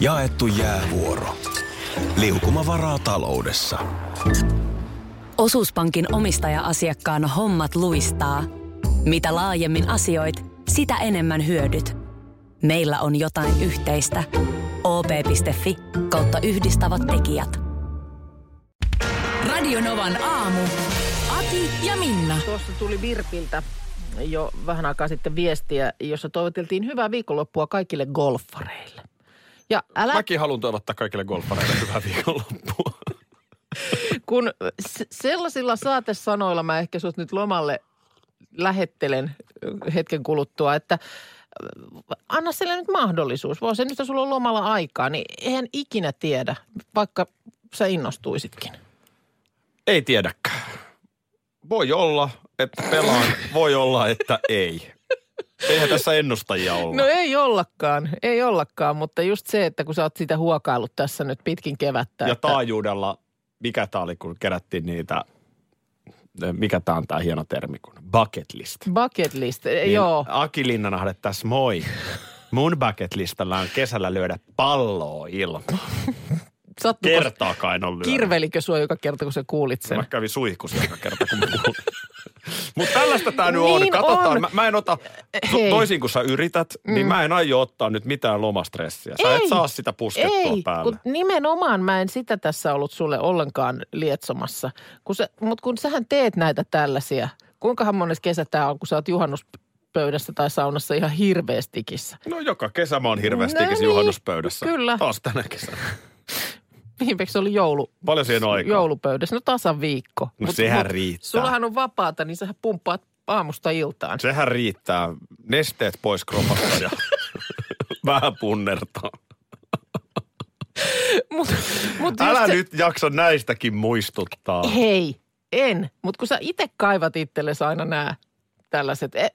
Jaettu jäävuoro. Liukuma varaa taloudessa. Osuuspankin omistaja-asiakkaan hommat luistaa. Mitä laajemmin asioit, sitä enemmän hyödyt. Meillä on jotain yhteistä. op.fi kautta yhdistävät tekijät. Radionovan aamu. Ati ja Minna. Tuossa tuli Virpiltä jo vähän aikaa sitten viestiä, jossa toivoteltiin hyvää viikonloppua kaikille golfareille. Ja älä, Mäkin haluan toivottaa kaikille golfareille hyvää viikonloppua. kun sellaisilla saatesanoilla mä ehkä sut nyt lomalle lähettelen hetken kuluttua, että äh, anna sille nyt mahdollisuus. Voi se nyt, sulla on lomalla aikaa, niin eihän ikinä tiedä, vaikka sä innostuisitkin. Ei tiedäkään. Voi olla, että pelaan. Voi olla, että ei. Eihän tässä ennustajia olla. No ei ollakaan, ei ollakaan, mutta just se, että kun sä oot sitä huokaillut tässä nyt pitkin kevättä. ja että, taajuudella, mikä tää oli, kun kerättiin niitä, mikä tää on tää hieno termi, kun bucket list. Bucket list, Niin joo. Aki Linnanahde tässä moi. Mun bucket listalla on kesällä lyödä palloa ilmaan. Sattuko, Kertaakaan en ole lyönyt. kirvelikö sua joka kerta, kun sä kuulit sen? Mä kävin suihkussa joka kerta, kun mä kuulin. Mutta tällaista tää nyt on. Niin Katsotaan. on. Mä, mä en ota, Hei. toisin kuin sä yrität, mm. niin mä en aio ottaa nyt mitään lomastressiä. Sä et Ei. saa sitä puskettua Ei, päälle. kun nimenomaan mä en sitä tässä ollut sulle ollenkaan lietsomassa. Kun sä, mutta kun sähän teet näitä tällaisia, kuinkahan monessa kesä tää on, kun sä oot juhannuspöydässä tai saunassa ihan hirveästikissä. No joka kesä mä oon hirveästi No niin, juhannuspöydässä. kyllä. Taas tänä kesänä. Viimeksi oli joulu, Paljon siihen on aikaa. joulupöydässä. No tasan viikko. No sehän riittää. Sullahan on vapaata, niin sä pumppaat aamusta iltaan. Sehän riittää. Nesteet pois kropasta ja vähän punnertaa. Mut, mut Älä se- nyt jaksa näistäkin muistuttaa. Hei, en. Mutta kun sä itse kaivat itsellesi aina nämä tällaiset. E,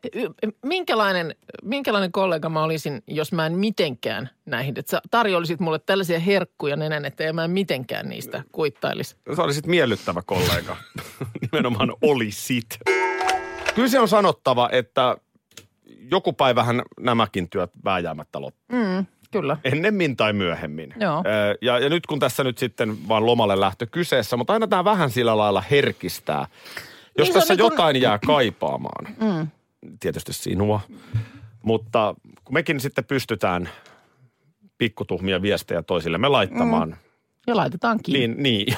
minkälainen, minkälainen kollega mä olisin, jos mä en mitenkään näihin. Että sä tarjoilisit mulle tällaisia herkkuja nenän, että mä en mitenkään niistä kuittailisi. Sä olisit miellyttävä kollega. Nimenomaan olisit. Kyllä se on sanottava, että joku päivähän nämäkin työt vääjäämättä loppuu. Mm, kyllä. Ennemmin tai myöhemmin. Joo. Ja, ja nyt kun tässä nyt sitten vaan lomalle lähtö kyseessä, mutta aina tämä vähän sillä lailla herkistää. Jos Niin tässä niin jotain jää kaipaamaan, mm. tietysti sinua, mutta kun mekin sitten pystytään pikkutuhmia viestejä toisillemme laittamaan, mm. Ja laitetaan kiinni. niin, niin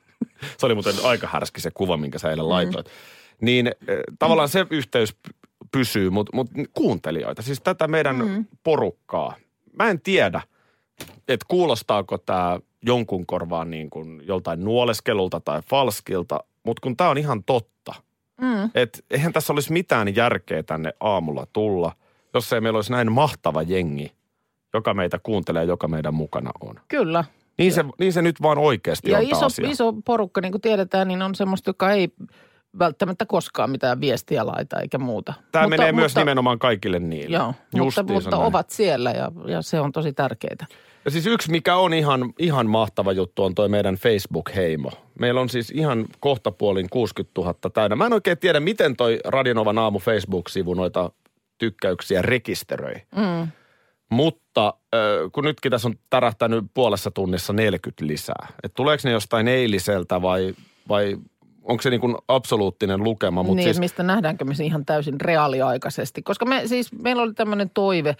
se oli muuten aika härski se kuva, minkä sä eilen laitoit. Niin eh, tavallaan se yhteys pysyy, mutta mut kuuntelijoita, siis tätä meidän mm. porukkaa. Mä en tiedä, että kuulostaako tämä jonkun korvaan niin kuin joltain nuoleskelulta tai falskilta, mutta kun tämä on ihan totta. Mm. Että eihän tässä olisi mitään järkeä tänne aamulla tulla, jos ei meillä olisi näin mahtava jengi, joka meitä kuuntelee, joka meidän mukana on. Kyllä. Niin se, niin se nyt vaan oikeasti Ja on iso, asia. iso porukka, niin kuin tiedetään, niin on semmoista, joka ei välttämättä koskaan mitään viestiä laita eikä muuta. Tämä Mutta- menee myös mutta- nimenomaan kaikille niille. Joo, mutta, mutta näin. ovat siellä ja, ja se on tosi tärkeää. Ja siis yksi, mikä on ihan, ihan mahtava juttu, on toi meidän Facebook-heimo. Meillä on siis ihan kohtapuolin 60 000 täynnä. Mä en oikein tiedä, miten toi Radionovan aamu Facebook-sivu noita tykkäyksiä rekisteröi. Mm. Mutta kun nytkin tässä on tärähtänyt puolessa tunnissa 40 lisää. Et tuleeko ne jostain eiliseltä vai, vai onko se niin kuin absoluuttinen lukema? Mut niin, siis, mistä nähdäänkö me se ihan täysin reaaliaikaisesti. Koska me siis, meillä oli tämmöinen toive,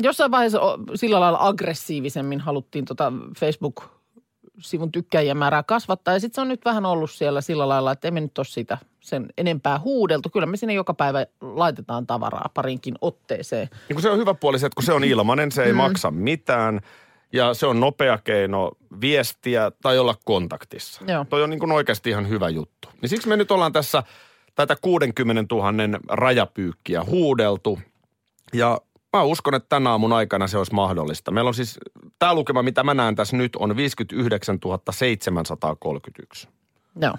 jossain vaiheessa sillä lailla aggressiivisemmin haluttiin tota Facebook-sivun tykkäjien määrää kasvattaa. Ja sitten se on nyt vähän ollut siellä sillä lailla, että emme nyt ole sitä sen enempää huudeltu. Kyllä me sinne joka päivä laitetaan tavaraa parinkin otteeseen. Niin kun se on hyvä puoli se, että kun se on ilmainen, se ei mm. maksa mitään ja se on nopea keino viestiä tai olla kontaktissa. Joo. Toi on niin kuin oikeasti ihan hyvä juttu. Niin siksi me nyt ollaan tässä tätä 60 000 rajapyykkiä huudeltu ja mä uskon, että tänä aamun aikana se olisi mahdollista. Meillä on siis, tämä lukema, mitä mä näen tässä nyt, on 59 731. Joo.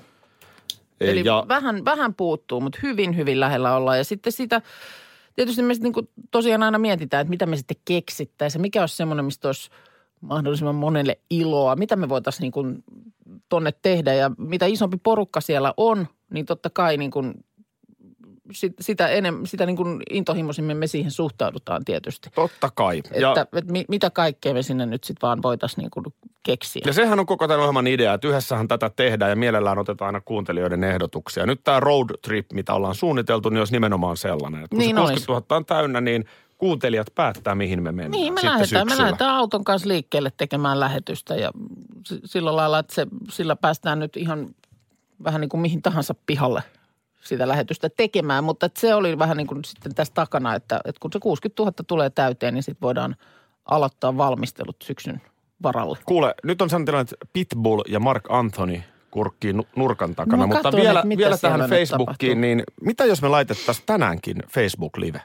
Eli ja, vähän, vähän puuttuu, mutta hyvin, hyvin lähellä ollaan. Ja sitten sitä, tietysti me sitten niin tosiaan aina mietitään, että mitä me sitten keksittäisiin. Mikä olisi semmoinen, mistä olisi mahdollisimman monelle iloa. Mitä me voitaisiin niin kuin tonne tehdä ja mitä isompi porukka siellä on, niin totta kai niin kuin sit, sitä, enem, sitä niin kuin intohimoisimmin me siihen suhtaudutaan tietysti. Totta kai. Että, että mi, mitä kaikkea me sinne nyt sitten vaan voitaisiin niin kuin keksiä. Ja sehän on koko tämän ohjelman idea, että yhdessähän tätä tehdään ja mielellään otetaan aina kuuntelijoiden ehdotuksia. Nyt tämä road trip, mitä ollaan suunniteltu, niin olisi nimenomaan sellainen. Että kun Niin se olisi. 60 000 on täynnä, niin kuuntelijat päättää, mihin me mennään. Niin, me sitten lähdetään, me syksyllä. lähdetään auton kanssa liikkeelle tekemään lähetystä ja sillä lailla, että se, sillä päästään nyt ihan vähän niin kuin mihin tahansa pihalle sitä lähetystä tekemään. Mutta se oli vähän niin kuin sitten tässä takana, että, että kun se 60 000 tulee täyteen, niin sitten voidaan aloittaa valmistelut syksyn varalle. Kuule, nyt on sellainen tilanne, että Pitbull ja Mark Anthony kurkkii nu- nurkan takana. No mutta vielä, mitä vielä tähän nyt Facebookiin, niin mitä jos me laitettaisiin tänäänkin Facebook-live?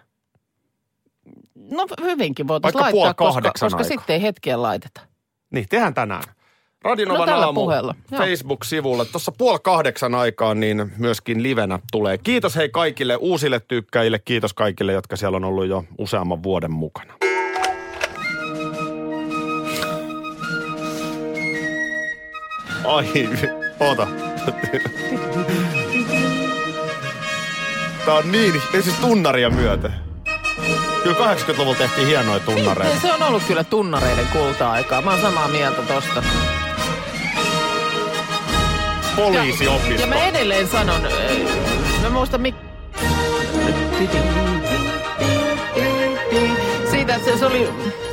No hyvinkin voitaisiin laittaa, koska, koska sitten ei hetkeä laiteta. Niin, tehdään tänään. Radionovan No aamu puheella. Facebook-sivulle. Tuossa puoli kahdeksan aikaan niin myöskin livenä tulee. Kiitos hei kaikille uusille tykkäjille. Kiitos kaikille, jotka siellä on ollut jo useamman vuoden mukana. Ai, oota. Tää on niin, ei siis tunnaria myöten. Kyllä 80-luvulla tehtiin hienoja tunnareita. Niin, se on ollut kyllä tunnareiden kulta-aikaa. Mä oon samaa mieltä tosta. Poliisiopisto. Ja mä edelleen sanon, mä muistan mik... Siitä, se, se oli,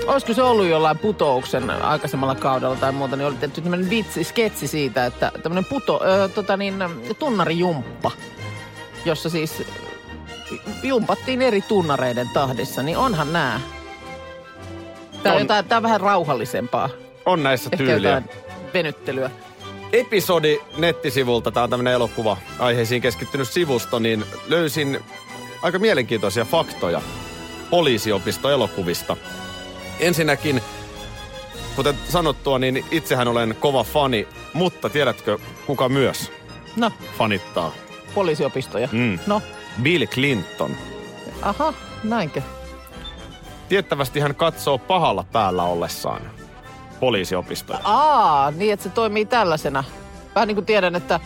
olisiko se ollut jollain putouksen aikaisemmalla kaudella tai muuta, niin oli tehty tämmöinen vitsi, sketsi siitä, että tämmöinen puto, ö, tota niin, tunnarijumppa, jossa siis jumpattiin eri tunnareiden tahdissa, niin onhan nää. Tää on, On. jotain, tää on vähän rauhallisempaa. On näissä Ehkä tyyliä. venyttelyä. Episodi nettisivulta, tämä on tämmöinen elokuva aiheisiin keskittynyt sivusto, niin löysin aika mielenkiintoisia faktoja poliisiopistoelokuvista. Ensinnäkin, kuten sanottua, niin itsehän olen kova fani, mutta tiedätkö kuka myös No, fanittaa? poliisiopistoja. Mm. No, Bill Clinton. aha, näinkö? Tiettävästi hän katsoo pahalla päällä ollessaan poliisiopistoja. Aa, niin että se toimii tällaisena. Vähän niin kuin tiedän, että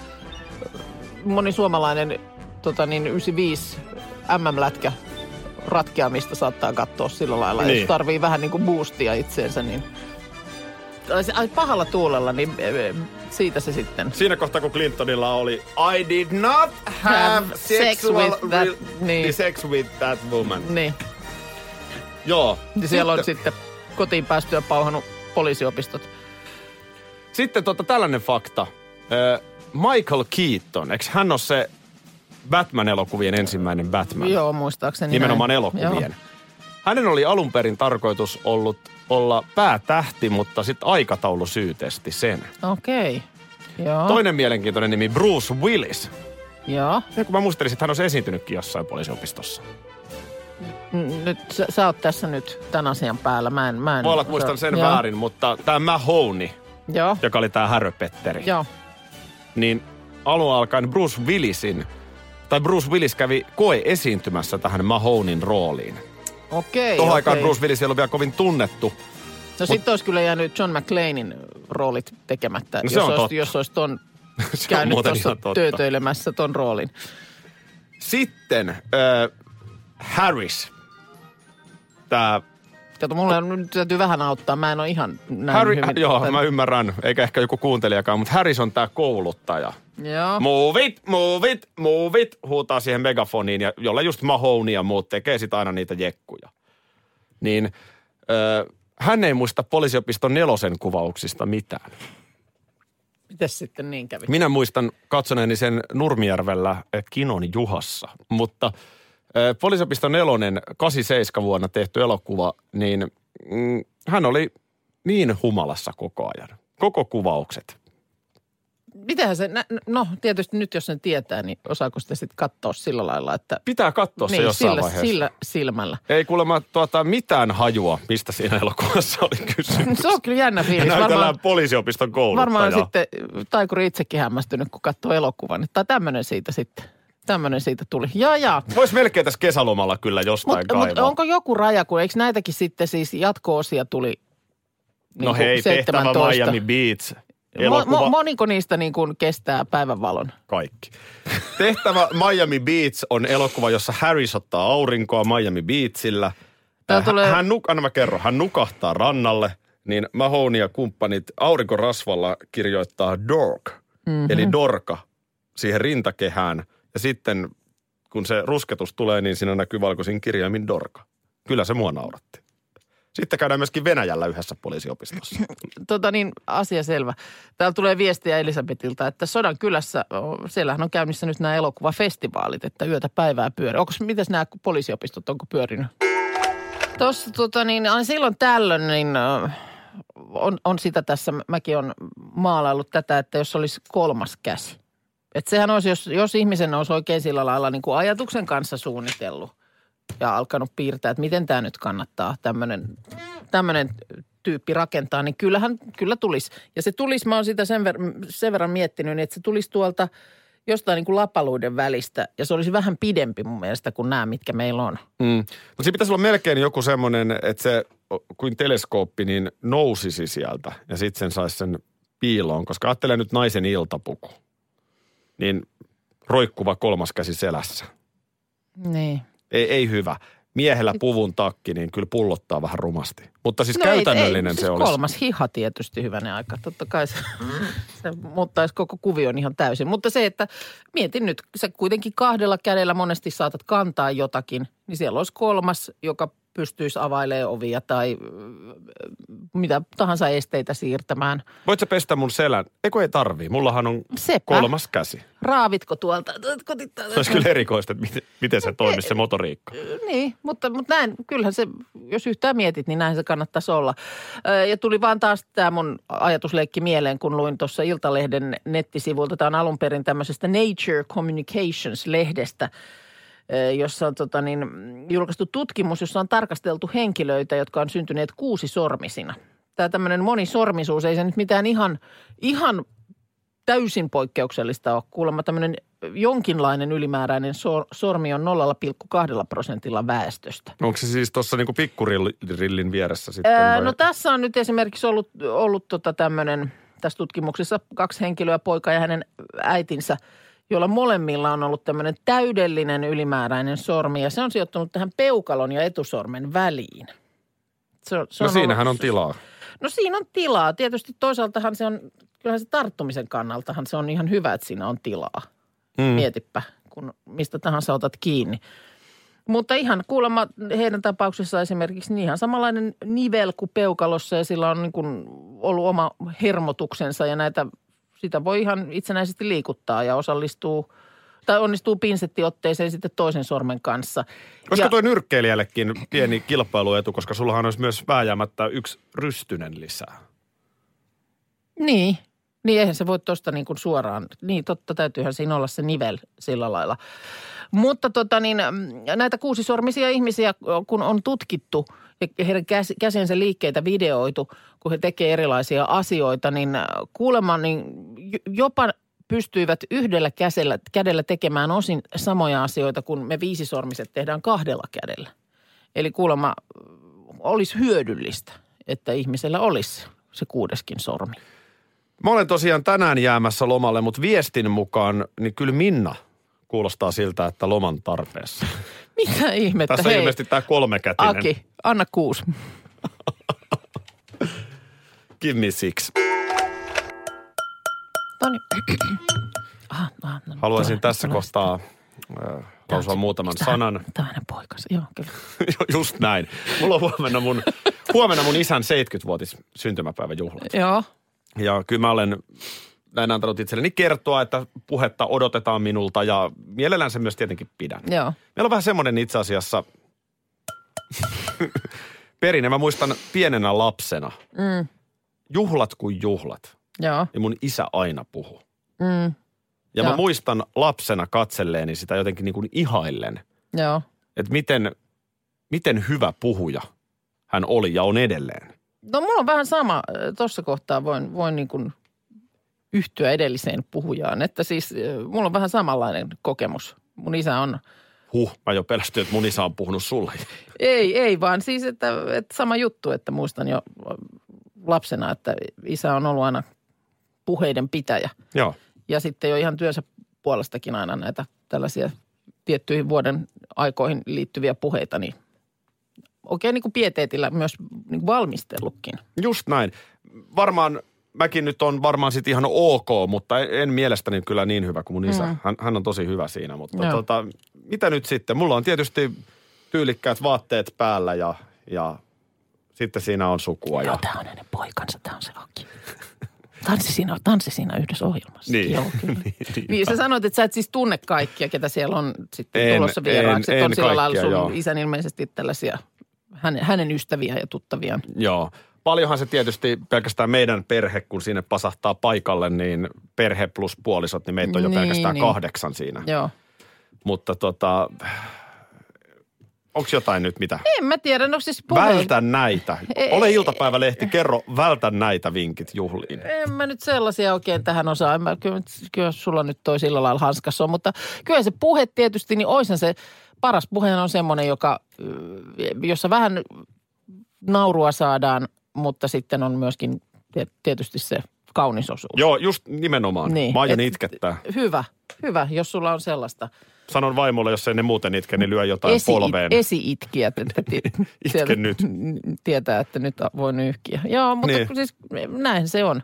moni suomalainen tota niin, 95 MM-lätkä ratkeamista saattaa katsoa sillä lailla. Niin. Jos tarvii vähän niin kuin boostia itseensä, niin pahalla tuulella, niin e, e, siitä se sitten. Siinä kohtaa, kun Clintonilla oli I did not have, Have sex sexual with that- real- niin. sex with that woman. Niin, Joo. niin siellä on sitten kotiin päästyä pauhannut poliisiopistot. Sitten tota, tällainen fakta. Michael Keaton, eikö hän ole se Batman-elokuvien ensimmäinen Batman? Joo, muistaakseni Nimenomaan näin. elokuvien. Joo. Hänen oli alun perin tarkoitus ollut olla päätähti, mutta sitten aikataulu syytesti sen. Okei. Joo. Toinen mielenkiintoinen nimi, Bruce Willis. Joo. Ja kun mä muistelin, että hän olisi esiintynytkin jossain poliisiopistossa. Nyt sä, sä oot tässä nyt tämän asian päällä. Mä en, mä en Voi olla, muistan sen Joo. väärin, mutta tämä Mahoney, Joo. joka oli tämä Häröpetteri, Joo. niin alun alkaen Bruce Willisin, tai Bruce Willis kävi koe esiintymässä tähän Mahoneyn rooliin. Okei. Tuohon okei. aikaan Bruce Willis ei ollut vielä kovin tunnettu. No sit olisi kyllä jäänyt John McClanein roolit tekemättä, No se jos, on olisi, totta. jos olisi ton käynyt tuossa töötöilemässä ton roolin. Sitten äh, Harris. Tämä Kato, mulle on, nyt täytyy vähän auttaa. Mä en ole ihan näin Harry, hyvin. joo, mä ymmärrän, eikä ehkä joku kuuntelijakaan, mutta Harris on tämä kouluttaja. Joo. Move it, move it, move it, huutaa siihen megafoniin, ja jolla just Mahoney ja muut tekee sit aina niitä jekkuja. Niin ö, hän ei muista poliisiopiston nelosen kuvauksista mitään. Mites sitten niin kävi? Minä muistan katsoneeni sen Nurmijärvellä eh, Kinon Juhassa, mutta ö, poliisiopiston nelonen 87 vuonna tehty elokuva, niin mm, hän oli niin humalassa koko ajan. Koko kuvaukset. Mitähän se, no tietysti nyt jos sen tietää, niin osaako sitä sitten katsoa sillä lailla, että... Pitää katsoa se niin, jossain sillä, vaiheessa. sillä silmällä. Ei kuulemma tuota, mitään hajua, mistä siinä elokuvassa oli kysymys. Se on kyllä jännä Ja fiilis. näytellään Varmaan, poliisiopiston kouluttajaa. varmaan sitten Taikuri itsekin hämmästynyt, kun katsoo elokuvan. Tai tämmöinen siitä sitten. Tämmöinen siitä tuli. Jaa, jaa. Voisi melkein tässä kesälomalla kyllä jostain Mutta kaivaa. mut onko joku raja, kun eikö näitäkin sitten siis jatko-osia tuli niin no kuin hei, tehtävä 17? Miami Beach. Elokuva. Mo, moniko niistä niin kuin kestää päivänvalon? Kaikki. Tehtävä Miami Beach on elokuva, jossa Harris ottaa aurinkoa Miami Beachillä. Tää Äh, tulee- Hän, nuk- anna mä kerron, hän nukahtaa rannalle, niin Mahoney ja kumppanit aurinkorasvalla kirjoittaa dork, mm-hmm. eli dorka siihen rintakehään. Ja sitten kun se rusketus tulee, niin siinä näkyy valkoisin kirjaimin dorka. Kyllä se mua nauratti. Sitten käydään myöskin Venäjällä yhdessä poliisiopistossa. Tota niin, asia selvä. Täällä tulee viestiä Elisabetilta, että Sodan kylässä, siellähän on käynnissä nyt nämä elokuvafestivaalit, että yötä päivää pyörii. Onko, mitäs nämä poliisiopistot, onko pyörinyt? Tuossa tota niin, silloin tällöin, niin on, on sitä tässä, mäkin on maalaillut tätä, että jos olisi kolmas käsi. Että sehän olisi, jos, jos ihmisen olisi oikein sillä lailla niin kuin ajatuksen kanssa suunnitellut ja alkanut piirtää, että miten tämä nyt kannattaa tämmöinen tyyppi rakentaa, niin kyllähän, kyllä tulisi. Ja se tulisi, mä oon sitä sen, ver- sen verran miettinyt, että se tulisi tuolta jostain niin kuin lapaluiden välistä. Ja se olisi vähän pidempi mun mielestä kuin nämä, mitkä meillä on. Mm. Mutta se pitäisi olla melkein joku semmoinen, että se kuin teleskooppi niin nousisi sieltä ja sitten sen saisi sen piiloon. Koska ajattelen nyt naisen iltapuku, niin roikkuva kolmas käsi selässä. Niin. Ei, ei hyvä. Miehellä puvun takki, niin kyllä pullottaa vähän rumasti. Mutta siis No ei- käytännöllinen ei, se siis olisi. kolmas hiha tietysti hyvänen aika. Totta kai se, se muuttaisi koko kuvion ihan täysin. Mutta se, että mietin nyt, sä kuitenkin kahdella kädellä monesti saatat kantaa jotakin, niin siellä olisi kolmas, joka pystyisi availemaan ovia tai mitä tahansa esteitä siirtämään. Voit sä pestä mun selän? Eikö ei tarvii? Mullahan on Sepä. kolmas käsi. Raavitko tuolta? Kotittaa. Se olisi kyllä erikoista, että miten, miten se toimisi se motoriikka. Niin, mutta, mutta näin, kyllähän se, jos yhtään mietit, niin näin se kannattaisi olla. Ja tuli vaan taas tämä mun ajatusleikki mieleen, kun luin tuossa Iltalehden nettisivulta. Tämä on alun perin tämmöisestä Nature Communications-lehdestä, jossa on tota niin, julkaistu tutkimus, jossa on tarkasteltu henkilöitä, jotka on syntyneet kuusisormisina. Tämä tämmöinen monisormisuus, ei se nyt mitään ihan, ihan täysin poikkeuksellista ole. Kuulemma tämmöinen jonkinlainen ylimääräinen sor- sormi on 0,2 prosentilla väestöstä. Onko se siis tuossa niinku pikkurillin vieressä sitten? Ää, no tässä on nyt esimerkiksi ollut, ollut tota tämmöinen, tässä tutkimuksessa kaksi henkilöä, poika ja hänen äitinsä, joilla molemmilla on ollut tämmöinen täydellinen ylimääräinen sormi ja se on sijoittunut tähän peukalon ja etusormen väliin. Se, on- se no on siinähän ollut- on tilaa. No siinä on tilaa. Tietysti toisaaltahan se on, kyllähän se tarttumisen kannaltahan se on ihan hyvä, että siinä on tilaa. Mm. Mietipä, kun mistä tahansa otat kiinni. Mutta ihan kuulemma heidän tapauksessa esimerkiksi niin ihan samanlainen nivel kuin peukalossa ja sillä on niin kuin ollut oma hermotuksensa ja näitä, sitä voi ihan itsenäisesti liikuttaa ja osallistuu tai onnistuu pinsettiotteeseen sitten toisen sormen kanssa. Koska ja, toi nyrkkeilijällekin pieni kilpailuetu, koska sullahan olisi myös vääjäämättä yksi rystynen lisää. Niin, niin eihän se voi tuosta niin kuin suoraan. Niin totta, täytyyhän siinä olla se nivel sillä lailla. Mutta tota niin, mm, näitä kuusisormisia ihmisiä, kun on tutkittu ja heidän käs, käsiensä liikkeitä videoitu, kun he tekevät erilaisia asioita, niin äh, kuulemma niin jopa pystyivät yhdellä käsellä, kädellä tekemään osin samoja asioita kuin me viisisormiset tehdään kahdella kädellä. Eli kuulemma äh, olisi hyödyllistä, että ihmisellä olisi se kuudeskin sormi. Mä olen tosiaan tänään jäämässä lomalle, mutta viestin mukaan, niin kyllä Minna kuulostaa siltä, että loman tarpeessa. Mitä ihmettä? Tässä on Hei, ilmeisesti tämä kolmekätinen. Aki, anna kuusi. Give me six. Toni. ah, ah, no, Haluaisin tulee, tässä tulee. kohtaa äh, lausua muutaman Tämä- sanan. Tämä on poikansa, joo kyllä. Just näin. Mulla on huomenna mun, huomenna mun isän 70-vuotis syntymäpäiväjuhlat. Joo, Ja kyllä mä olen näin antanut itselleni kertoa, että puhetta odotetaan minulta ja mielellään se myös tietenkin pidän. joo. Meillä on vähän semmoinen itse asiassa perinne. Mä muistan pienenä lapsena. Mm, Juhlat kuin juhlat. joo. Ja mun isä aina puhuu. Mm, Ja mä Joo. muistan lapsena katselleeni sitä jotenkin niin kuin ihaillen. joo. Että miten, miten hyvä puhuja hän oli ja on edelleen. No mulla on vähän sama. Tuossa kohtaa voin, voin niin kuin yhtyä edelliseen puhujaan. Että siis mulla on vähän samanlainen kokemus. Mun isä on, Huh, mä jo pelästyin, että mun isä on puhunut sulle. ei, ei vaan siis, että, että sama juttu, että muistan jo lapsena, että isä on ollut aina puheiden pitäjä. Joo. Ja sitten jo ihan työnsä puolestakin aina näitä tällaisia tiettyihin vuoden aikoihin liittyviä puheita, niin oikein niin kuin pieteetillä myös niin valmistellutkin. Just näin. Varmaan mäkin nyt on varmaan sitten ihan ok, mutta en, en mielestäni kyllä niin hyvä kuin mun isä. Mm. Hän, hän on tosi hyvä siinä, mutta Joo. tota, mitä nyt sitten? Mulla on tietysti tyylikkäät vaatteet päällä ja, ja sitten siinä on sukua. Ja, Joo, tämä on hänen poikansa, tämä on se Aki. Tanssi siinä, tanssi siinä yhdessä ohjelmassa. Niin. Joo, kyllä. Niin, niin, niinpä. sä sanoit, että sä et siis tunne kaikkia, ketä siellä on sitten En- tulossa vieraaksi. en- Että on en sillä lailla kaikkia, sun joo. isän ilmeisesti tällaisia hänen, hänen ystäviä ja tuttaviaan. Joo. Paljonhan se tietysti pelkästään meidän perhe, kun sinne pasahtaa paikalle, niin perhe plus puolisot, niin meitä on jo Niin, pelkästään niin. kahdeksan siinä. Joo. Mutta tota, onko jotain nyt mitä? En mä tiedä, no siis puhe... Vältä näitä. Ole iltapäivälehti, kerro vältä näitä vinkit juhliin. En mä nyt sellaisia oikein tähän osaa. En Mä, kyllä, kyllä sulla nyt toi sillä lailla hanskassa on, mutta kyllä se puhe tietysti, niin oishan se paras puhe on semmoinen, joka, jossa vähän naurua saadaan, mutta sitten on myöskin tie- tietysti se kaunis osuus. Joo, just nimenomaan. Niin. Mä aion Et- itkettää. Hyvä, hyvä, jos sulla on sellaista Sanon vaimolle, jos ei ne muuten itke, niin lyö jotain polveen. esi-itkijät, että sieltä nyt. tietää, että nyt voi nyyhkiä. Joo, mutta Niin. siis näin se on.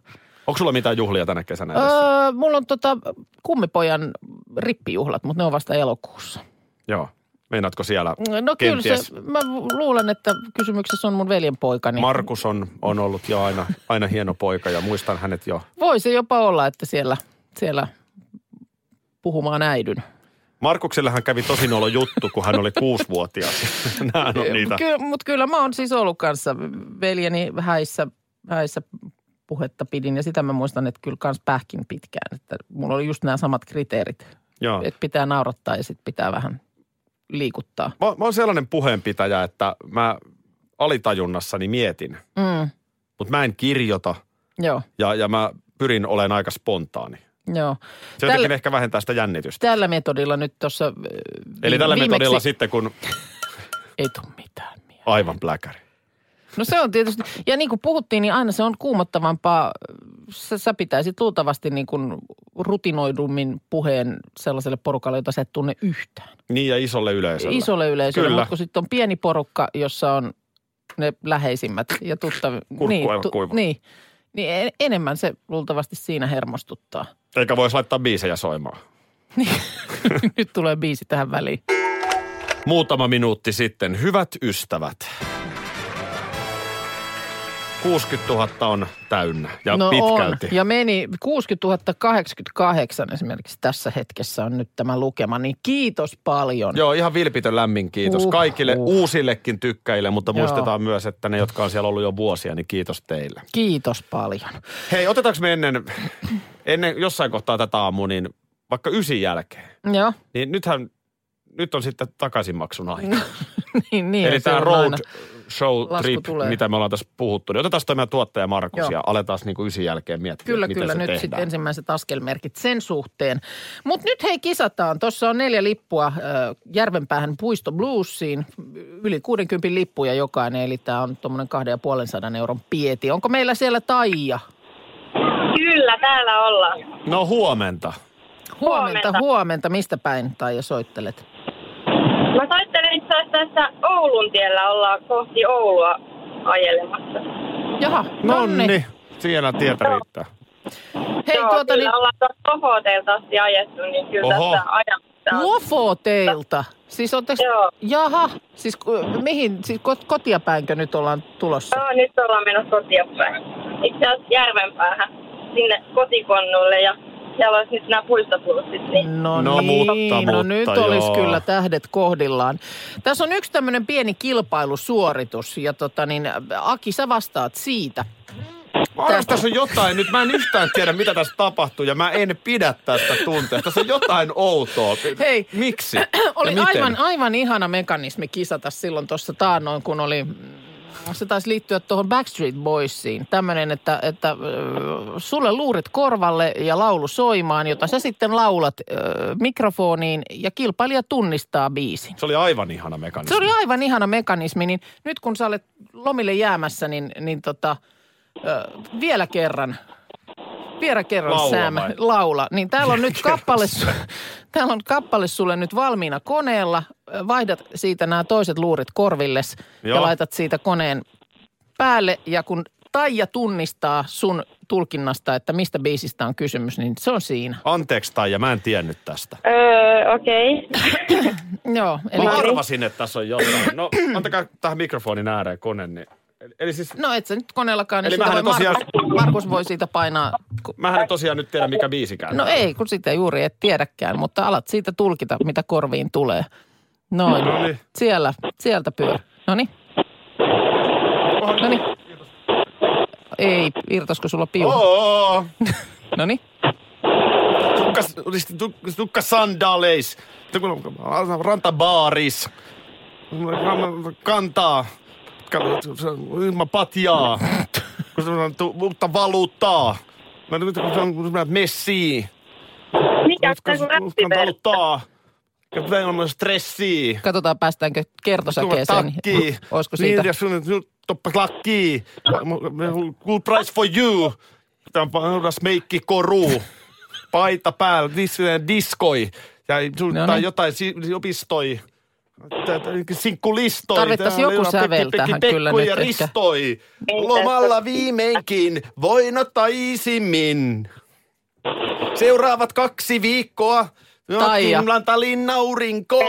Onko sulla mitään juhlia tänä kesänä edessä? Öö, mulla on tota kummipojan rippijuhlat, mutta ne on vasta elokuussa. Joo. Meinaatko siellä No kyllä kenties? se, mä luulen, että kysymyksessä on mun veljen poikani. Markus on, on ollut jo aina, aina hieno poika ja muistan hänet jo. Voi se jopa olla, että siellä, siellä puhumaan äidyn. Markuksellehan kävi tosi nolo juttu, kun hän oli kuusivuotias. Nämä on niitä. Ky, mutta kyllä mä oon siis ollut kanssa veljeni häissä, häissä puhetta pidin ja sitä mä muistan, että kyllä kans pähkin pitkään. Että mulla oli just nämä samat kriteerit, Joo. että pitää naurattaa ja sitten pitää vähän liikuttaa. Mä, mä oon sellainen puheenpitäjä, että mä alitajunnassani mietin, Mm, mutta mä en kirjoita joo, ja, ja mä pyrin olemaan aika spontaani. joo. Se jotenkin ehkä vähentää sitä jännitystä. tällä metodilla nyt tuossa Eli tällä metodilla sitten, kun Ei tule mitään mieleen. aivan pläkäri. No se on tietysti, ja niin kuin puhuttiin, niin aina se on kuumottavampaa. Sä, sä pitäisit luultavasti niin kuin rutinoidummin puheen sellaiselle porukalle, jota sä et tunne yhtään. Niin ja isolle yleisölle. Isolle yleisölle, Kyllä. mutta kun sitten on pieni porukka, jossa on ne läheisimmät ja tuttavi. Niin, kuiva. niin, niin en- enemmän se luultavasti siinä hermostuttaa. Eikä voisi laittaa biisejä soimaan. Nyt tulee biisi tähän väliin. Muutama minuutti sitten. Hyvät ystävät. 60 000 on täynnä ja no pitkälti. on. Ja meni 60 088 esimerkiksi tässä hetkessä on nyt tämä lukema, niin kiitos paljon. Joo, ihan vilpitön lämmin kiitos Uh, kaikille uh. uusillekin tykkäjille, mutta Joo. muistetaan myös, että ne, jotka on siellä ollut jo vuosia, niin kiitos teille. Kiitos paljon. Hei, otetaanko me ennen, ennen jossain kohtaa tätä aamua, niin vaikka ysin jälkeen, Joo, niin nythän, nyt on sitten takaisinmaksun aika. niin, niin Eli tämä on road aina. show trip, tulee. mitä me ollaan tässä puhuttu, niin otetaan toi meidän tuottaja Markus Joo. ja aletaan niinku ysin jälkeen miettiä, Kyllä, miten kyllä. se Nyt tehdään. sitten ensimmäiset askelmerkit sen suhteen. Mutta nyt hei kisataan. Tuossa on neljä lippua äh, Järvenpäähän Puisto Bluesiin. Yli 60 lippuja jokainen, eli tämä on tuommoinen 250 euron pieti. Onko meillä siellä Taija? Kyllä, täällä ollaan. No huomenta. Huomenta, Huomenta. huomenta. Mistä päin Taija soittelet? Mä soittelen itse asiassa tässä Oulun tiellä, ollaan kohti Oulua ajelemassa. Jaha, Nonni, nonni. siellä tietä riittää. Hei, Joo, tuota kyllä niin, ollaan tuossa Lofoteilta asti ajettu, niin kyllä Oho. tässä on. Lofoteilta. Siis ootteko, Joo. jaha, siis mihin, siis kot- kotia päinkö nyt ollaan tulossa? Joo, nyt ollaan menossa kotia päin. Itse asiassa Järvenpäähän, sinne kotikonnulle ja siellä olisi nyt nämä puistopulssit. Niin. No, No, niin, mutta, no mutta, nyt olisi joo. kyllä tähdet kohdillaan. Tässä on yksi tämmöinen pieni kilpailusuoritus ja tota niin, Aki sä vastaat siitä. Arvoin, tässä on jotain, nyt mä en yhtään tiedä mitä tässä tapahtuu ja mä en pidä tästä tunteesta. Tässä on jotain outoa. Hei. Miksi? Oli aivan, aivan ihana mekanismi kisata silloin tuossa taannoin, kun oli, se taisi liittyä tuohon Backstreet Boysiin. Tämmöinen, että, että äh, sulle luurit korvalle ja laulu soimaan, jota sä sitten laulat äh, mikrofoniin ja kilpailija tunnistaa biisin. Se oli aivan ihana mekanismi. Se oli aivan ihana mekanismi, niin nyt kun sä olet lomille jäämässä, niin, niin tota, ö, vielä kerran Vielä kerran Laula Sam, vai? laula. Niin täällä on nyt kappale, täällä on kappale sulle nyt valmiina koneella. Vaihdat siitä nämä toiset luurit korvilles Joo. ja laitat siitä koneen päälle. Ja kun Taija tunnistaa sun tulkinnasta, että mistä biisistä on kysymys, niin se on siinä. Anteeksi Taija, mä en tiennyt tästä. Öö, okei. Joo, eli, Mä arvasin, että tässä on jotain. No, antakaa tähän mikrofonin ääreen kone. Niin. Eli, siis, no et sä nyt koneellakaan, niin Eli sitä voi tosiaan- Markus, Markus voi siitä painaa. Ku- mähän en tosiaan nyt tiedä, mikä biisikään. No ei, kun sitä juuri et tiedäkään, mutta alat siitä tulkita, mitä korviin tulee. Noin, No niin. siellä, sieltä pyör. No niin. No niin. Ei, irtosko sulla piu? Oo, No niin. tukka, sandaleis, rantabaaris, kantaa, ilman patjaa, kun uutta valuuttaa. Mä nyt kun se on messi, Mikä se valuuttaa. Ja pitää olla stressiä. Katsotaan, päästäänkö kertosäkeeseen. Takki. Olisiko siitä? Niin, ja sun sun toppa lakki. Cool price for you. Tämä on meikki koru. Paita päällä, dis, diskoi. Ja sun, No tai niin. jotain si, opistoi. Sinkkulistoi. Tarvittaisiin Täällä joku sävel tähän kyllä nyt ja ristoi. Lomalla viimeinkin voin ottaa iisimmin. Seuraavat kaksi viikkoa. Taija. Lantalin aurinko.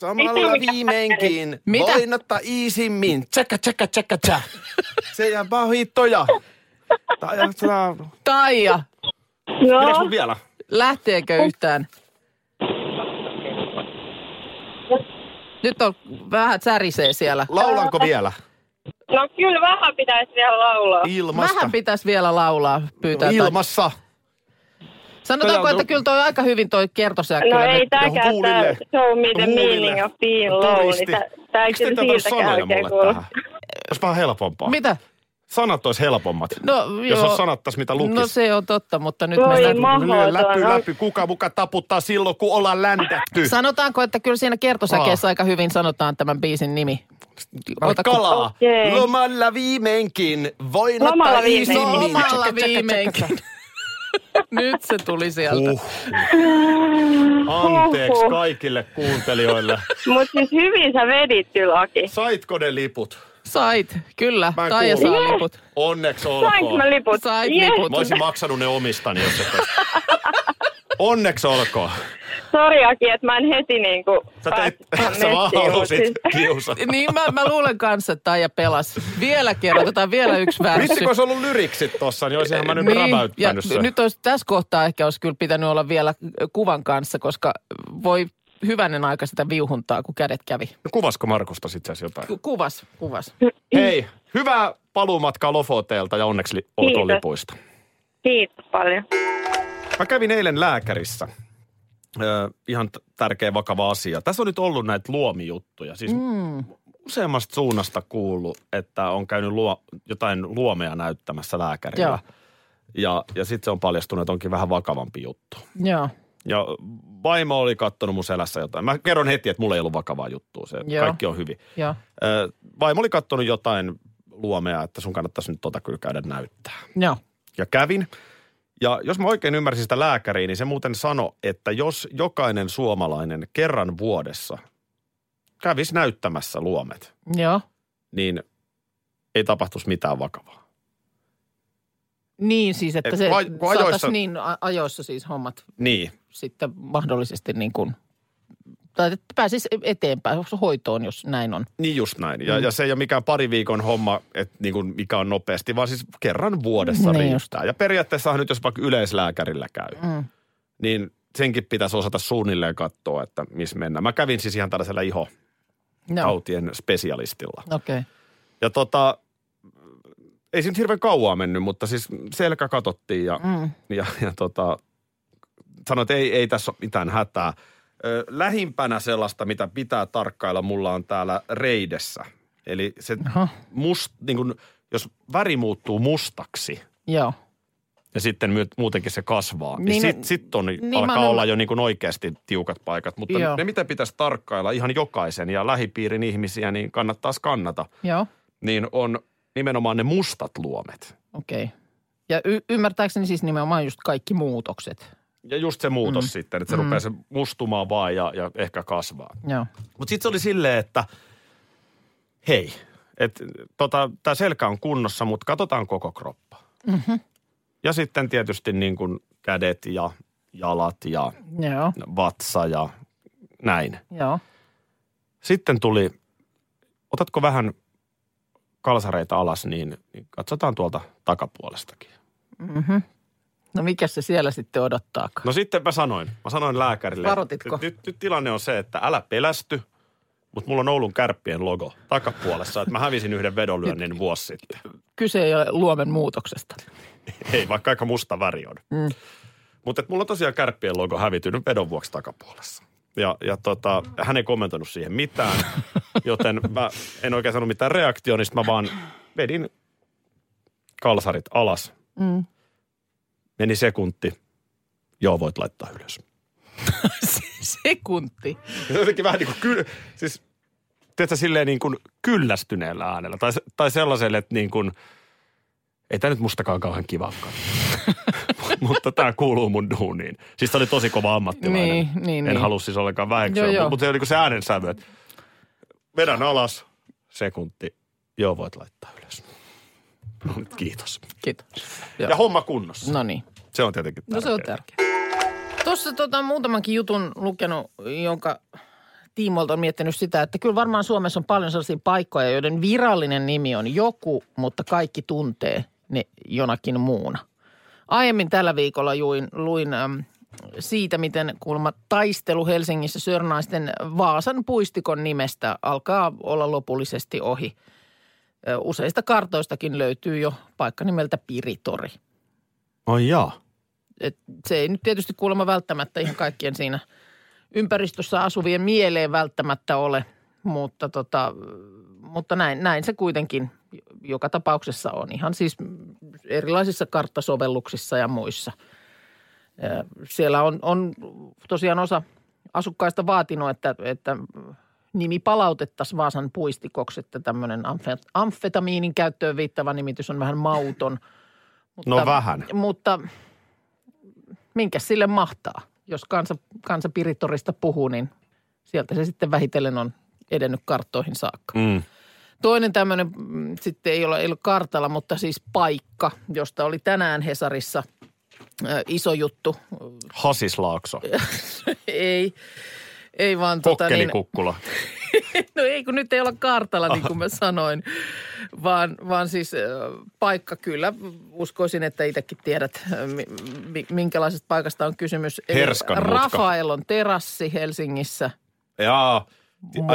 Samalla viimeinkin Mitä? voin ottaa iisimmin. Tsäkä, tsäkä, tsäkä, tsä. Se. Tai saa... Taija, Pidäks No, mun vielä? lähteekö yhtään? Nyt on vähän särisee siellä. Laulanko vielä? no kyllä vähän pitäisi vielä laulaa. Ilmasta. Vähän pitäisi vielä laulaa, pyytää. tai- Ilmassa. Sanotaanko, Toi on- että kyllä toi aika hyvin toi kertosäe No kyllä ei huulille. tää show me the meaning of being low, Turisti. niin ei kyllä sanoja oikein kuulu. Olisi vähän helpompaa. Mitä? Sanat olisi helpommat. No, Jos joo. on sanattas, mitä lukis. No se on totta, mutta nyt Voi mennään... mahdoton. Läpy, on- läpy, kuka muka taputtaa silloin, kun ollaan ländätty. Sanotaanko, että kyllä siinä kertosäkeessä aika hyvin sanotaan tämän biisin nimi. Ota, Kalaa. Okei. Lomalla viimeinkin. Voin Lomalla viimeinkin. Lomalla viimeinkin. Nyt se tuli sieltä. Uh. Anteeksi kaikille kuuntelijoille. Mut siis hyvin sä vedit kyllä, Aki. Saitko ne liput? Sait, kyllä. Mä en Taija kuullut. saa liput. Onneksi Sainko olkoon. mä liput? Sait Yes. liput. Mä olisin maksanut ne omistani, jos et. Onneksi olkoon. Sori Aki, että mä en heti niinku Sä, teit, sä vaan halusit siis- kiusata. Niin mä, mä luulen kanssa, että Taija pelas. Vielä kerran, otetaan vielä yksi Vitsi, värssy. kun olisi ollut lyriksit tossa, niin olisinhan mä nyt Niin, ja räväyttänyt sen. nyt olisi, tässä kohtaa ehkä olisi kyllä pitänyt olla vielä kuvan kanssa, koska voi hyvänen aika sitä viuhuntaa, kun kädet kävi. No, Kuvasko Markusta sit asiassa jotain? Ku- Kuvas, kuvas. Hei, hyvää paluumatkaa Lofoteelta ja onneksi li- olkoon Kiitos. lipuista. Kiitos paljon. Mä kävin eilen lääkärissä. Ö, ihan t- tärkeä vakava asia. Tässä on nyt ollut näitä luomijuttuja. Siis mm. useammasta suunnasta kuullut, että on käynyt luo, jotain luomea näyttämässä lääkärillä. Joo. Ja, ja sitten se on paljastunut, että onkin vähän vakavampi juttu. Joo, Ja vaimo oli kattonut mun selässä jotain. Mä kerron heti, että mulla ei ollut vakavaa juttua. Se, Joo. kaikki on hyvin. joo. Ö, vaimo oli kattonut jotain luomea, että sun kannattaisi nyt tota kyllä käydä näyttää. Joo. Ja kävin. Ja jos mä oikein ymmärsin sitä lääkäriä, niin se muuten sanoi, että jos jokainen suomalainen kerran vuodessa kävisi näyttämässä luomet, Joo. niin ei tapahtuisi mitään vakavaa. Niin siis, että Et se saataisiin ajoissa- niin ajoissa siis hommat Niin. sitten mahdollisesti niin kuin, tai että pääsisi eteenpäin hoitoon, jos näin on. Niin just näin. Ja, mm. ja se ei ole mikään pari viikon homma, että niin kuin mikä on nopeasti, vaan siis kerran vuodessa Niin riittää. Ja periaatteessahan nyt jos vaikka yleislääkärillä käy, Mm. niin senkin pitäisi osata suunnilleen katsoa, että missä mennään. Mä kävin siis ihan tällaisella ihotautien Joo, spesialistilla. okei. Okay. Ja tota, ei siinä hirveän kauaa mennyt, mutta siis selkä katottiin ja, Mm. ja, ja tota, sanoin, että ei, ei tässä ole mitään hätää. Ö, lähimpänä sellaista, mitä pitää tarkkailla, mulla on täällä reidessä. Eli se Aha. must, niin kun, jos väri muuttuu mustaksi Joo. ja sitten muutenkin se kasvaa, niin, Niin ne- sit, on, niin alkaa olen- olla jo niin oikeasti tiukat paikat. Mutta Joo. ne, mitä pitäisi tarkkailla ihan jokaisen ja lähipiirin ihmisiä, niin kannattaa skannata Joo. niin on nimenomaan ne mustat luomet. Okei. Okay. Ja y- ymmärtääkseni siis nimenomaan just kaikki muutokset. Ja just se muutos mm. sitten, että se mm. rupeaa se mustumaan vaan ja, ja ehkä kasvaa. Joo. Mutta sitten se oli silleen, että hei, että tota, tämä selkä on kunnossa, mutta katsotaan koko kroppa. Mm-hmm. Ja sitten tietysti niin kuin kädet ja jalat ja Joo. vatsa ja näin. Joo. Sitten tuli, otatko vähän kalsareita alas, niin, niin katsotaan tuolta takapuolestakin. No mikä se siellä sitten odottaakaan? No sitten mä sanoin, mä sanoin lääkärille. Varoititko? että Nyt, nyt tilanne on se, että älä pelästy, mutta mulla on Oulun kärppien logo takapuolessa, että mä hävisin yhden vedonlyönnin vuosi sitten. Kyse ei ole luomen muutoksesta. Ei, vaikka aika musta väri on. Mm. Mutta mulla on tosiaan kärppien logo hävitynyt vedon vuoksi takapuolessa. Ja, ja tota, hän ei kommentoinut siihen mitään, joten mä en oikein sanonut mitään reaktiota, niin mä vaan vedin kalsarit alas. Mm. Meni sekunti. Joo, voit laittaa ylös. Sekunti. Jotenkin vähän niin kuin, ky- siis, tiedätkö, silleen niin kuin kyllästyneellä äänellä. Tai, tai sellaiselle, että niin kuin, ei tämä nyt mustakaan kauhean kivakaan. mutta tämä kuuluu mun duuniin. Siis se oli tosi kova ammattilainen. Niin, niin, en niin. halua siis ollenkaan väheksyä, mutta, mutta se oli se äänensävy, että vedän alas, sekunti, joo voit laittaa ylös. No nyt kiitos. Kiitos. Joo. Ja homma kunnossa. No niin. Se on tietenkin No se on tärkeää. tärkeää. Tuossa tota, muutamankin jutun lukenut, jonka tiimoilta on miettinyt sitä, että kyllä varmaan Suomessa on paljon sellaisia paikkoja, joiden virallinen nimi on joku, mutta kaikki tuntee ne jonakin muuna. Aiemmin tällä viikolla juin, luin äm, siitä, miten kuulemma taistelu Helsingissä Sörnaisten Vaasan puistikon nimestä alkaa olla lopullisesti ohi. Useista kartoistakin löytyy jo paikka nimeltä Piritori Ai jaa. et se ei nyt tietysti kuulemma välttämättä ihan kaikkien siinä ympäristössä asuvien mieleen välttämättä ole, mutta, tota, mutta näin, näin se kuitenkin joka tapauksessa on. Ihan siis erilaisissa karttasovelluksissa ja muissa. Siellä on, on tosiaan osa asukkaista vaatinut, että, että nimi palautettaisiin Vaasan puistikoksi, että tämmöinen amfe- amfetamiinin käyttöön viittava nimitys on vähän mauton. Mutta, No vähän. Mutta minkä sille mahtaa? Jos kansa, kansa Piritorista puhuu, niin sieltä se sitten vähitellen on edennyt karttoihin saakka. Mm. Toinen tämmöinen mm, sitten ei ole, ei ole kartalla, mutta siis paikka, josta oli tänään Hesarissa ö, iso juttu. Hasislaakso. ei, ei vaan tota niin, no ei kun nyt ei olla kartalla niin kuin mä sanoin, vaan, vaan siis paikka kyllä. Uskoisin, että itsekin tiedät, mi- minkälaisesta paikasta on kysymys. Herskan. Rafaelon terassi Helsingissä, Jaa.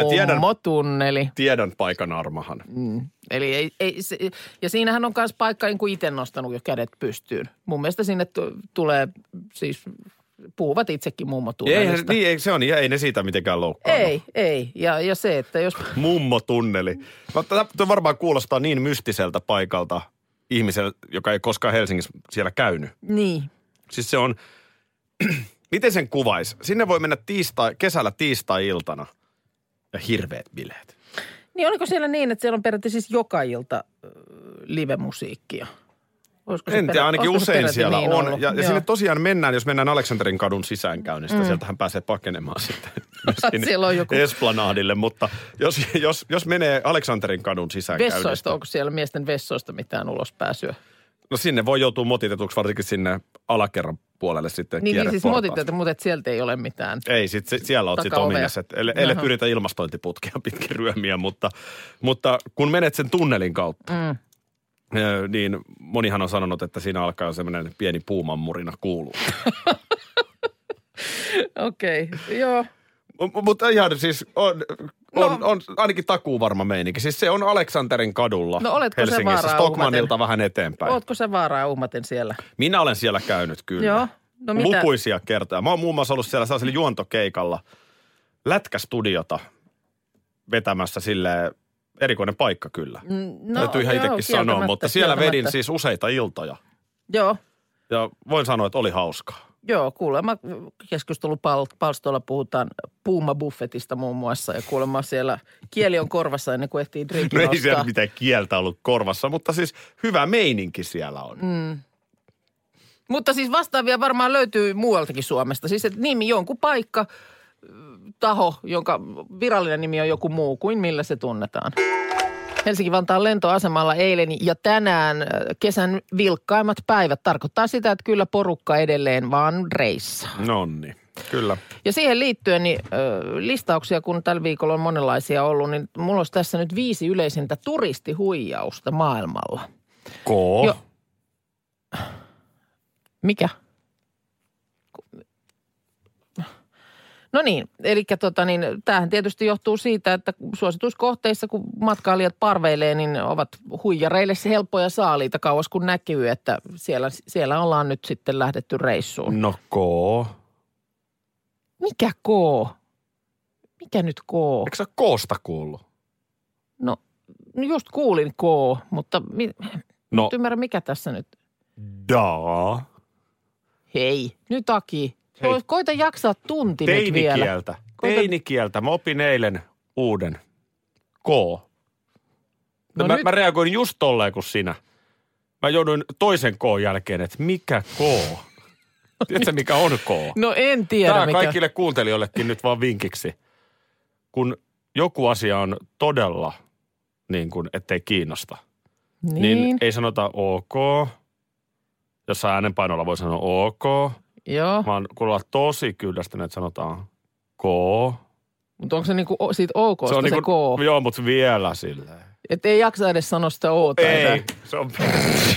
Tiedän, Mommotunneli. tiedän paikan armahan. Mm. Eli ei, ei, se, ja siinähän on myös paikka niin kuin itse nostanut jo kädet pystyyn. Mun mielestä sinne tu- tulee siis, puhuvat itsekin Ei, mummotunnelista. niin, ei, se on, ei ne siitä mitenkään loukkaannut. ei, ei. Ja, ja se, että jos Mummotunneli. Tämä varmaan kuulostaa niin mystiseltä paikalta ihmiselle, joka ei koskaan Helsingissä siellä käynyt. niin, Siis se on, miten sen kuvaisi? Sinne voi mennä tiistai, kesällä tiistai-iltana ja hirveät bileet. Niin oliko siellä niin, että siellä on periaatteessa siis joka ilta live-musiikkia? Olisiko En tiedä, ainakin usein peräti siellä niin on. ollut? Ja, ja Joo. sinne tosiaan mennään, jos mennään Aleksanterin kadun sisäänkäynnistä. Mm. Sieltähän pääsee pakenemaan sitten Siellä on joku- Esplanadille. Mutta jos, jos, jos menee Aleksanterin kadun sisäänkäynnistä, Vessoista, onko siellä miesten vessoista mitään ulospääsyä? No sinne voi joutua motitetuksi varsinkin sinne alakerran puolelle sitten Niin, niin siis motiteet, mutta et sieltä ei ole mitään. Ei, sit, se, siellä oot sitten ominnes, että elle, ellet Jaha. yritä ilmastointiputkea pitkin ryömiä, mutta, mutta kun menet sen tunnelin kautta, Mm. niin monihan on sanonut, että siinä alkaa jo semmoinen pieni puumanmurina kuulua. Okei, okay. joo. Mutta ihan siis on, on, No. on ainakin takuu varma meininki. Siis se on Aleksanterin kadulla No oletko se Helsingissä, vaaraa Stockmannilta vähän eteenpäin. Ootko sä vaaraa uhmaten siellä? Minä olen siellä käynyt kyllä. Joo. No mitä? Lukuisia kertoja. Mä oon muun muassa ollut siellä sellaisella juontokeikalla lätkästudiota vetämässä sille erikoinen paikka kyllä. Mm, No, Täytyy ihan itsekin sanoa, mutta siellä vedin siis useita iltoja. Joo, Ja voin sanoa, että oli hauskaa. Joo, kuulemma keskustelupalstoilla puhutaan puumabuffetista muun muassa. Ja kuulemma siellä kieli on korvassa ennen kuin ehtii drinkin No ei ostaa. siellä mitään kieltä ollut korvassa, mutta siis hyvä meininki siellä on. Mm. Mutta siis vastaavia varmaan löytyy muualtakin Suomesta. Siis että nimi, jonkun paikka, taho, jonka virallinen nimi on joku muu kuin millä se tunnetaan. Helsinki-Vantaan lentoasemalla eilen ja tänään kesän vilkkaimmat päivät tarkoittaa sitä, että kyllä porukka edelleen vaan reissa. Nonni, kyllä. Ja siihen liittyen niin, listauksia, kun tällä viikolla on monenlaisia ollut, niin mulla olisi tässä nyt viisi yleisintä turistihuijausta maailmalla. K. Jo. Mikä? No niin, eli tota niin, tämähän tietysti johtuu siitä, että suosituskohteissa, kun matkailijat parveilee, niin ovat huijareille se helppoja saaliita kauas kun näkyy, että siellä, siellä ollaan nyt sitten lähdetty reissuun. No K. Mikä K? Mikä nyt K? Eikö sä koosta kuullut? No, no just kuulin K, mutta mi, No, ymmärrä mikä tässä nyt. da. Hei, nyt Aki. Hei. Koita jaksaa tunti nyt vielä. Teinikieltä. Koita- Teinikieltä. Mä opin eilen uuden. K. No No mä, nyt- mä reagoin just tolleen kuin sinä. Mä jouduin toisen K jälkeen, että mikä K? Tiedätkö mikä on K? No en tiedä Tämä mikä. kaikille kuuntelijoillekin nyt vaan vinkiksi. Kun joku asia on todella niin kuin, ettei kiinnosta, niin, Niin, niin ei sanota ok. Jossain äänenpainolla voi sanoa ok, joo. vaan kun ollaan tosi kyllästyneet, että sanotaan K. Mutta onko se niinku siitä OK se, se niinku, K? Joo, mutta vielä silleen. Että ei jaksa edes sanoa sitä O tai Ei, tää. se on,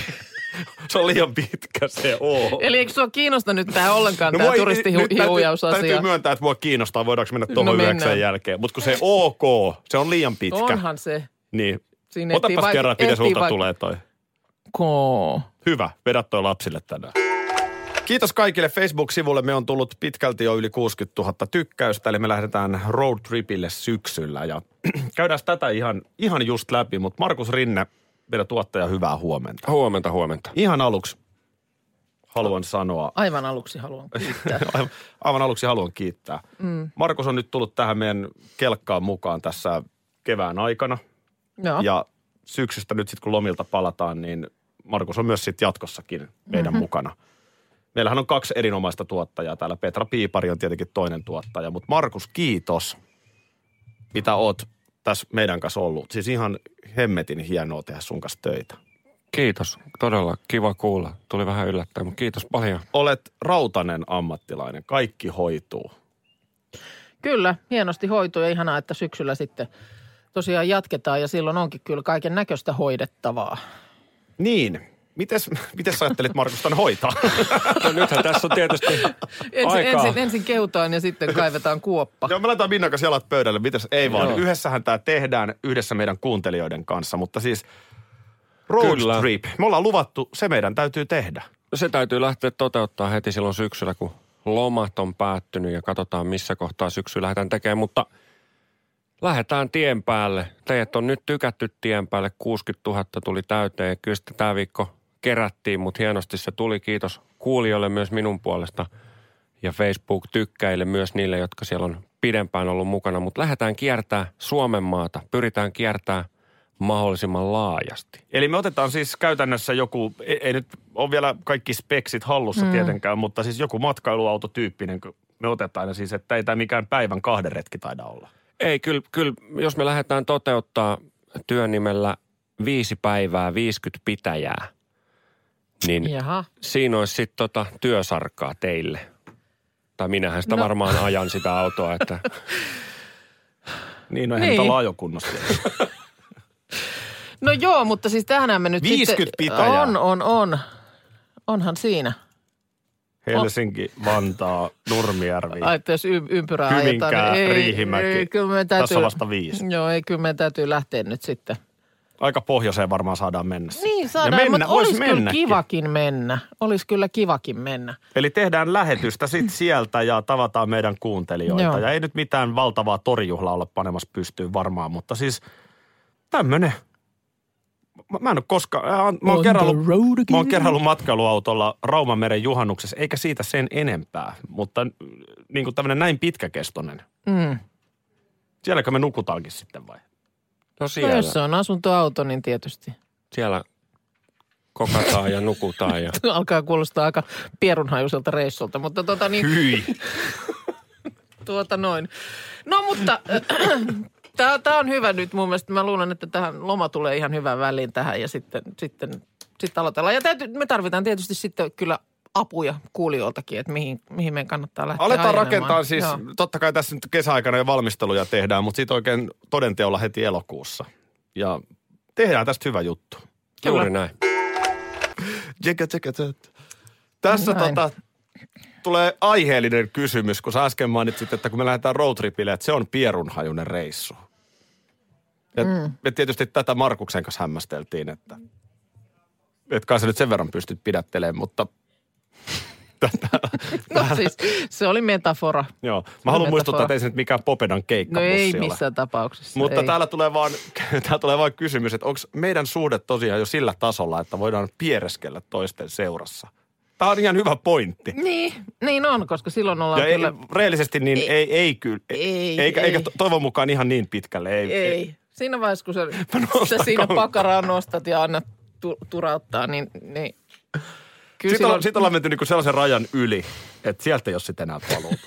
se on liian pitkä se O. Eli eikö sua kiinnosta nyt tämä ollenkaan no, tämä nyt täytyy, täytyy myöntää, että mua kiinnostaa, voidaanko mennä tuohon No no mennään. yhdeksän jälkeen. Mutta kun se OK, se on liian pitkä. Onhan se. Niin. Siinä Otapas vaik- kerran, että miten sulta vaik- tulee toi. K. Hyvä, vedä toi lapsille tänään. Kiitos kaikille Facebook-sivulle. Me on tullut pitkälti jo yli 60 000 tykkäystä, eli me lähdetään road tripille syksyllä. Ja käydään tätä ihan, ihan just läpi, mutta Markus Rinne, meidän tuottaja, hyvää huomenta. Huomenta, huomenta. Ihan aluksi haluan sanoa, Aivan aluksi haluan kiittää. aivan, aivan aluksi haluan kiittää. Mm. Markus on nyt tullut tähän meidän kelkkaan mukaan tässä kevään aikana. Joo. Ja syksystä nyt sitten kun lomilta palataan, niin Markus on myös sitten jatkossakin meidän mm-hmm. mukana. Meillähän on kaksi erinomaista tuottajaa täällä. Petra Piipari on tietenkin toinen tuottaja, mutta Markus, kiitos, mitä oot tässä meidän kanssa ollut. Siis ihan hemmetin hienoa tehdä sun kanssa töitä. Kiitos. Todella kiva kuulla. Tuli vähän yllättäen, mutta kiitos paljon. Olet rautanen ammattilainen, kaikki hoituu. Kyllä, hienosti hoituu ja ihanaa, että syksyllä sitten tosiaan jatketaan ja silloin onkin kyllä kaiken näköistä hoidettavaa. Niin, mites, mites sä ajattelit Markus tämän hoitaa? No nythän tässä on tietysti Ensin, aikaa. ensin, ensin keutaan ja sitten kaivetaan kuoppa. Joo, me laitetaan Minnan kanssa jalat pöydälle. Mitäs? Ei vaan. Joo. Yhdessähän tämä tehdään yhdessä meidän kuuntelijoiden kanssa, mutta siis road Kyllä. trip. Me ollaan luvattu, se meidän täytyy tehdä. Se täytyy lähteä toteuttaa heti silloin syksyllä, kun lomat on päättynyt ja katsotaan missä kohtaa syksyllä lähdetään tekemään. Mutta lähdetään tien päälle. Teidät on nyt tykätty tien päälle. 60 000 tuli täyteen. Kyllä tämä viikko kerättiin, mutta hienosti se tuli. Kiitos kuulijoille myös minun puolesta ja Facebook-tykkäille myös niille, jotka siellä on pidempään ollut mukana. Mutta lähdetään kiertää Suomen maata. Pyritään kiertää mahdollisimman laajasti. Eli me otetaan siis käytännössä joku, ei, ei nyt ole vielä kaikki speksit hallussa mm. tietenkään, mutta siis joku matkailuautotyyppinen kun me otetaan. Ja siis, että ei tämä mikään päivän kahden retki taida olla. Ei, kyllä, kyllä jos me lähdetään toteuttaa työnimellä viisi päivää 50 pitäjää, niin Jaha. siinä olisi sitten tota työsarkaa teille. Tai minähän sitä No. varmaan ajan sitä autoa, että Niin, no eihän Niin. niin. olla ajokunnossa. No joo, mutta siis tähän me nyt 50 sitten... pitäjää. On, on, on. Onhan siinä. Helsinki, Vantaa, Nurmijärvi. Ai, että jos y- ympyrää Hyvinkää, ajetaan, niin ei, Riihimäki. Ei, kyllä täytyy, Tässä on vasta viisi. Joo, ei, kyllä meidän täytyy lähteä nyt sitten. Aika pohjoiseen varmaan saadaan mennä. Niin sitten. saadaan, ja mennä, mutta olisi kyllä kivakin mennä. Olisi kyllä kivakin mennä. Eli tehdään lähetystä sit sieltä ja tavataan meidän kuuntelijoita. Joo. Ja ei nyt mitään valtavaa torijuhlaa olla panemassa pystyyn varmaan, mutta siis tämmönen. Mä, mä en ole koskaan, äh, mä oon, road again. mä oon matkailuautolla Raumameren juhannuksessa, eikä siitä sen enempää. Mutta niin kuin tämmöinen näin pitkäkestoinen. Mm. Sielläkö me nukutaankin sitten vai? No No, siellä, jos se on asuntoauto, niin tietysti. siellä kokataan ja nukutaan. Ja... Alkaa kuulostaa aika pierunhajuiselta reissulta, mutta tota niin, Hyi. tuota noin. No mutta tämä on hyvä nyt mun mielestä. Mä luulen, että tähän loma tulee ihan hyvän väliin tähän ja sitten, sitten, sitten aloitellaan. Ja täytyy, me tarvitaan tietysti sitten kyllä apuja kuulijoiltakin, että mihin, mihin meidän kannattaa lähteä Aletaan ajelemaan. rakentaa siis, Joo. totta kai tässä nyt kesäaikana jo valmisteluja tehdään, mutta sitten oikein todenteolla heti elokuussa. Ja tehdään tästä hyvä juttu. Juuri näin. Tsekka, tsekka. Tässä Näin. tota, tulee aiheellinen kysymys, kun sä äsken mainitsit, että kun me lähdetään roadtripille, että se on pierunhajunen reissu. Ja mm. me tietysti tätä Markuksen kanssa hämmästeltiin, että et kai sä nyt sen verran pystyt pidättelemään, mutta No siis se oli metafora. joo. Mä haluan muistuttaa, että ei se nyt mikään Popedan No keikkabussi ei ole. missään tapauksessa. Mutta ei. täällä tulee, vaan, täällä tulee vaan kysymys, että onko meidän suhde tosiaan jo sillä tasolla, että voidaan piereskellä toisten seurassa. Tämä on ihan hyvä pointti. Niin, niin on, koska silloin ollaan Ja ei, kyllä... rehellisesti niin ei, ei, ei kyllä. Ei, eikä, ei. eikä to- toivon mukaan ihan niin pitkälle. Ei. Ei. Siinä vaiheessa, kun sä, sä siinä pakaraa nostat ja annat tu, turauttaa, niin, niin Sitten, silloin, on, sitten ollaan menty niinku sellaisen rajan yli, että sieltä ei ole sitten enää paluuta.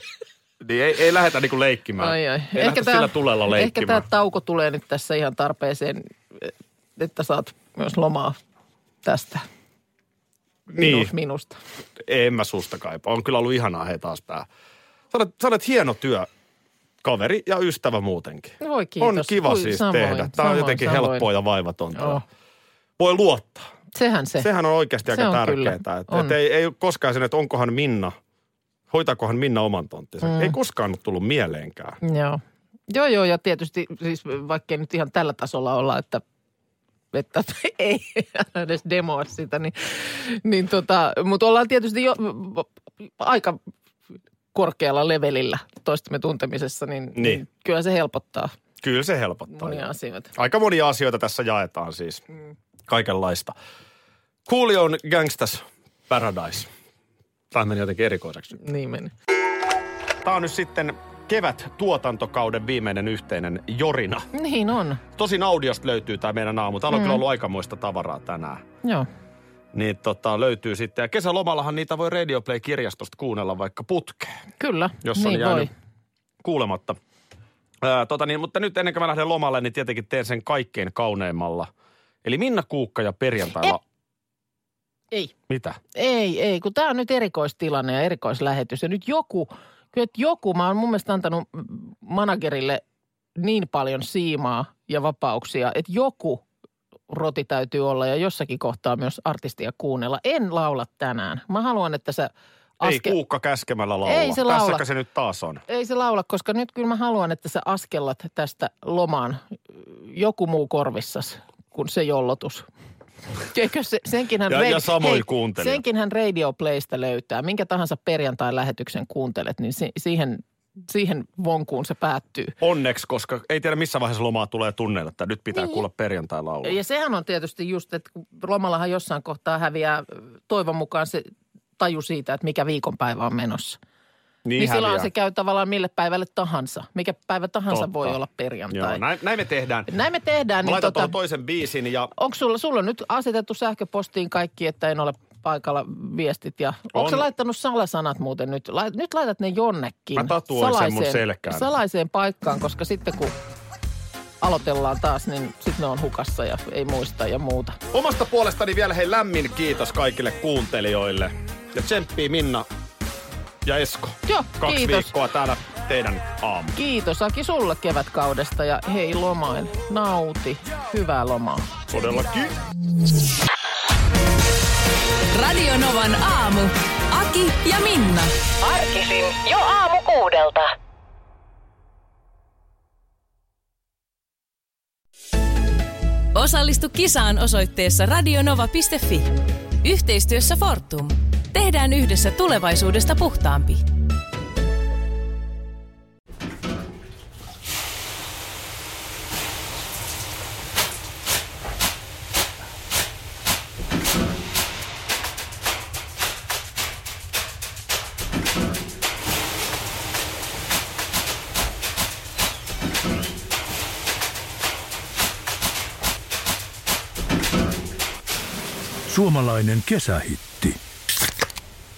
niin ei, ei lähdetä niinku leikkimään. ai, ai. Ei ehkä sillä tulella ehkä leikkimään. tämä tauko tulee nyt tässä ihan tarpeeseen, että saat myös lomaa tästä niin, minus, minusta. en mä susta kaipaa. On kyllä ollut ihanaa hei taas tää. Sä olet, sä olet hieno työ, kaveri ja ystävä muutenkin. Voi kiitos. On kiva Oi, siis samoin, tehdä. Tämä on jotenkin samoin. helppoa ja vaivatonta. Joo. Voi luottaa. Sehän se. Sehän on oikeasti Se aika tärkeää. Että, että ei, ei ole koskaan sen, että onkohan Minna, hoitaakohan Minna oman tonttinsa. Mm. Ei koskaan ole tullut mieleenkään. Joo. Joo, joo, ja tietysti siis vaikkei nyt ihan tällä tasolla olla, että, että ei edes demoa sitä, niin, niin tota, mutta ollaan tietysti jo aika korkealla levelillä toistemme tuntemisessa, niin, niin. Niin. kyllä se helpottaa Kyllä se helpottaa. monia asioita. Aika monia asioita tässä jaetaan siis. Mm. Kaikenlaista. Coolio on Gangstas Paradise. Tämä meni jotenkin erikoiseksi. Niin meni. Tämä on nyt sitten kevät tuotantokauden viimeinen yhteinen jorina. Niin on, Tosin audiosta löytyy tämä meidän aamu. Täällä on kyllä ollut aikamoista tavaraa tänään. joo. Niin tota, löytyy sitten. Ja kesälomallahan niitä voi Radio Play-kirjastosta kuunnella vaikka putkeen, Kyllä, jos niin on jäänyt voi. kuulematta. Ää, tota niin, mutta nyt ennen kuin mä lähden lomalle, niin tietenkin teen sen kaikkein kauneimmalla. Eli Minna Kuukka ja perjantailla... Ei. Mitä? Ei, ei, kun tämä on nyt erikoistilanne ja erikoislähetys. Ja nyt joku, kyllä joku, mä oon mun mielestä antanut managerille niin paljon siimaa ja vapauksia, että joku roti täytyy olla ja jossakin kohtaa myös artistia kuunnella. En laula tänään. Mä haluan, että sä Ei Kuukka käskemällä laula. Ei se laula. Tässäkö se nyt taas on? Ei se laula, koska nyt kyllä mä haluan, että sä askellat tästä lomaan joku muu korvissas kuin se jollotus. Eikö se, senkinhän Ja- ja samoin kuuntelijat. Senkinhän Radio Playstä löytää. Minkä tahansa perjantai-lähetyksen kuuntelet, niin si- siihen, siihen vonkuun se päättyy. Onneksi, koska ei tiedä missä vaiheessa lomaa tulee tunneilla, että nyt pitää Niin. kuulla perjantai laulua. Ja sehän on tietysti just, että lomallahan jossain kohtaa häviää toivon mukaan se taju siitä, että mikä viikonpäivä on menossa. Niin, niin silloin se käy tavallaan mille päivälle tahansa. Mikä päivä tahansa Totta. voi olla perjantai. Joo, näin, näin me tehdään. Näin me tehdään. Mä Niin tota, toisen biisin ja onko sulla, sulla on nyt asetettu sähköpostiin kaikki, että en ole paikalla viestit. Ja onko On. sä laittanut salasanat muuten nyt? Lait, nyt laitat ne jonnekin. Mä tatuoin sen mun selkään. Salaiseen paikkaan, koska sitten kun aloitellaan taas, niin sitten ne on hukassa ja ei muista ja muuta. omasta puolestani vielä hei lämmin kiitos kaikille kuuntelijoille. Ja tsemppii Minna ja Esko. Joo, Kaksi kiitos. viikkoa täällä teidän aamu. Kiitos Aki sulle kevätkaudesta ja hei lomail. Nauti. Hyvää lomaa. Todellakin. Radio Novan aamu. Aki ja Minna. Arkisin jo aamu kuudelta. Osallistu kisaan osoitteessa radionova.fi. Yhteistyössä Fortum. Tehdään yhdessä tulevaisuudesta puhtaampi. suomalainen kesähitti.